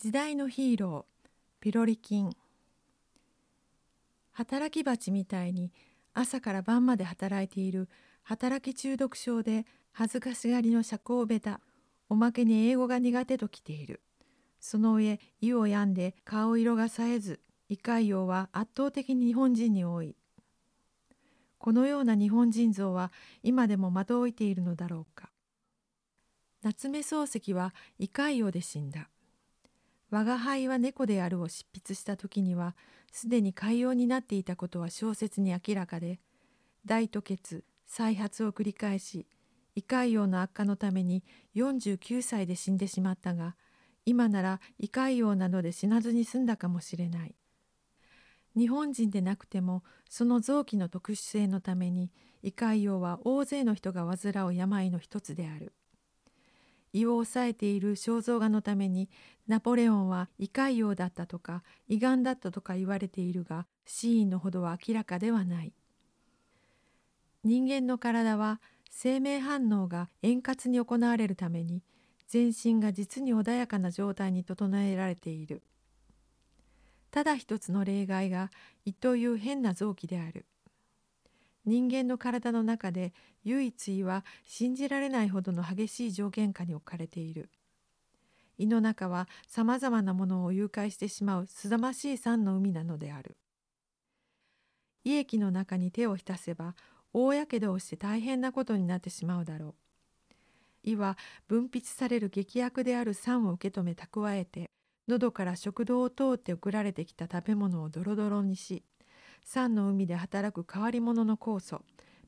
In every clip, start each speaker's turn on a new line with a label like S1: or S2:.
S1: 時代のヒーローピロリ菌。働き蜂みたいに朝から晩まで働いている働き中毒症で恥ずかしがりの社交ベタおまけに英語が苦手ときている。その上意を病んで顔色が冴えず胃潰瘍は圧倒的に日本人に多い。このような日本人像は今でも惑いているのだろうか。夏目漱石は胃潰瘍で死んだ。我が輩は猫であるを執筆した時にはすでに海洋になっていたことは小説に明らかで大吐血再発を繰り返し胃潰瘍の悪化のために49歳で死んでしまったが今なら胃潰瘍などで死なずに済んだかもしれない。日本人でなくてもその臓器の特殊性のために胃潰瘍は大勢の人が患う病の一つである。胃を抑えている肖像画のためにナポレオンは胃潰瘍だったとか胃がんだったとか言われているが死因のほどは明らかではない。人間の体は生命反応が円滑に行われるために全身が実に穏やかな状態に整えられている。ただ一つの例外が胃という変な臓器である。人間の体の中で唯一胃は信じられないほどの激しい条件下に置かれている。胃の中はさまざまなものを誘拐してしまうすざましい酸の海なのである。胃液の中に手を浸せば大やけどをして大変なことになってしまうだろう。胃は分泌される劇薬である酸を受け止め蓄えて喉から食道を通って送られてきた食べ物をドロドロにし酸の海で働く変わり者の酵素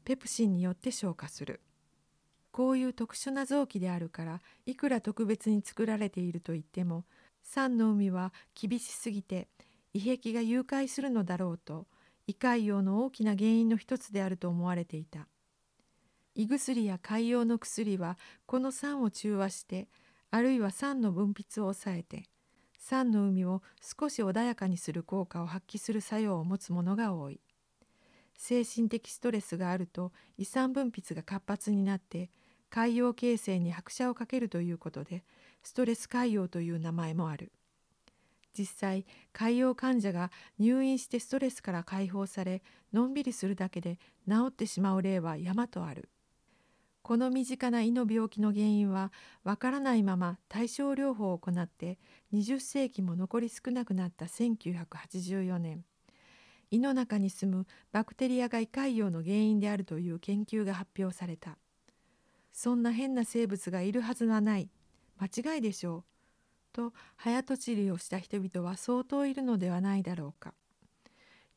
S1: ペプシンによって消化する。こういう特殊な臓器であるからいくら特別に作られていると言っても酸の海は厳しすぎて胃壁が誘拐するのだろうと胃潰瘍の大きな原因の一つであると思われていた。胃薬や潰瘍の薬はこの酸を中和してあるいは酸の分泌を抑えて酸の海を少し穏やかにする効果を発揮する作用を持つものが多い。精神的ストレスがあると胃酸分泌が活発になって海洋形成に拍車をかけるということでストレス海洋という名前もある。実際海洋患者が入院してストレスから解放されのんびりするだけで治ってしまう例は山とある。この身近な胃の病気の原因はわからないまま対症療法を行って20世紀も残り少なくなった1984年。胃の中に住むバクテリアが胃潰瘍の原因であるという研究が発表された。そんな変な生物がいるはずはない。間違いでしょう。と早とちりをした人々は相当いるのではないだろうか。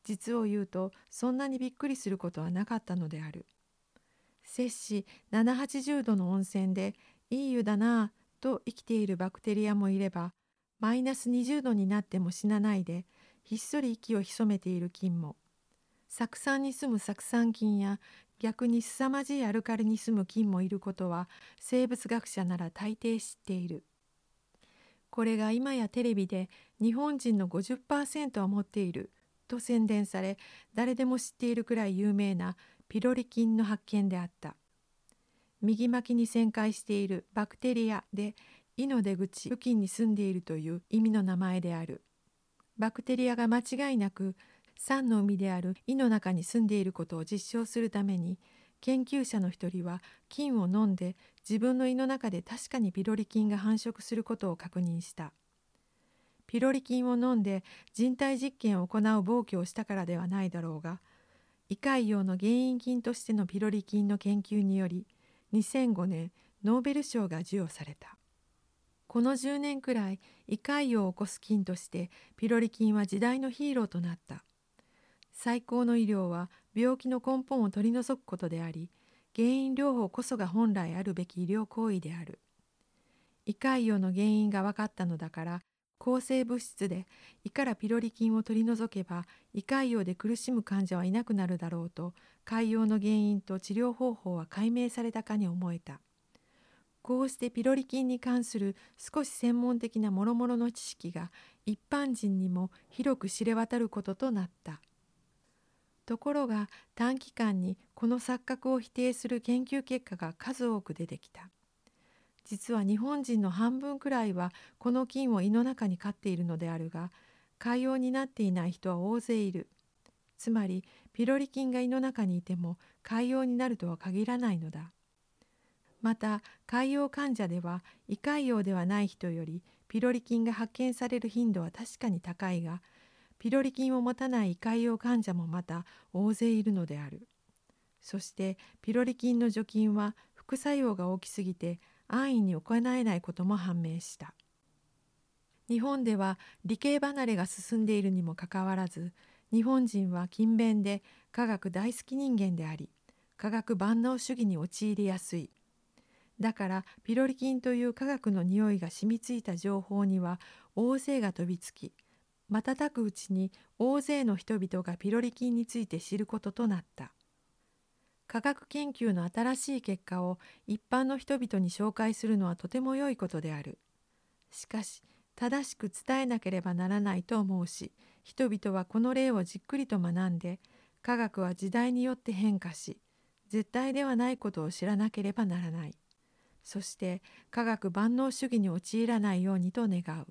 S1: 実を言うとそんなにびっくりすることはなかったのである。摂氏780度の温泉でいい湯だなぁと生きているバクテリアもいればマイナス20度になっても死なないでひっそり息を潜めている菌も酢酸に住む酢酸菌や逆に凄まじいアルカリに住む菌もいることは生物学者なら大抵知っている。これが今やテレビで日本人の50%は持っていると宣伝され誰でも知っているくらい有名なピロリ菌の発見であった。右巻きに旋回しているバクテリアで胃の出口付近に住んでいるという意味の名前である。バクテリアが間違いなく酸の海である胃の中に住んでいることを実証するために研究者の一人は菌を飲んで自分の胃の中で確かにピロリ菌が繁殖することを確認した。ピロリ菌を飲んで人体実験を行う暴挙をしたからではないだろうが胃潰瘍の原因菌としてのピロリ菌の研究により2005年ノーベル賞が授与された。この10年くらい胃潰瘍を起こす菌としてピロリ菌は時代のヒーローとなった。最高の医療は病気の根本を取り除くことであり原因療法こそが本来あるべき医療行為である。胃潰瘍の原因が分かったのだから抗生物質で胃からピロリ菌を取り除けば胃潰瘍で苦しむ患者はいなくなるだろうと潰瘍の原因と治療方法は解明されたかに思えた。こうしてピロリ菌に関する少し専門的なもろもろの知識が一般人にも広く知れ渡ることとなった。ところが短期間にこの錯覚を否定する研究結果が数多く出てきた。実は日本人の半分くらいはこの菌を胃の中に飼っているのであるが潰瘍になっていない人は大勢いる。つまりピロリ菌が胃の中にいても潰瘍になるとは限らないのだ。また潰瘍患者では胃潰瘍ではない人よりピロリ菌が発見される頻度は確かに高いがピロリ菌を持たない胃潰瘍患者もまた大勢いるのである。そしてピロリ菌の除菌は副作用が大きすぎて安易に行えないことも判明した。日本では理系離れが進んでいるにもかかわらず日本人は勤勉で科学大好き人間であり科学万能主義に陥りやすい。だからピロリ菌という科学の匂いが染みついた情報には大勢が飛びつき瞬くうちに大勢の人々がピロリ菌について知ることとなった。科学研究の新しい結果を一般の人々に紹介するのはとても良いことであるしかし正しく伝えなければならないと思うし人々はこの例をじっくりと学んで科学は時代によって変化し絶対ではないことを知らなければならないそして科学万能主義に陥らないようにと願う。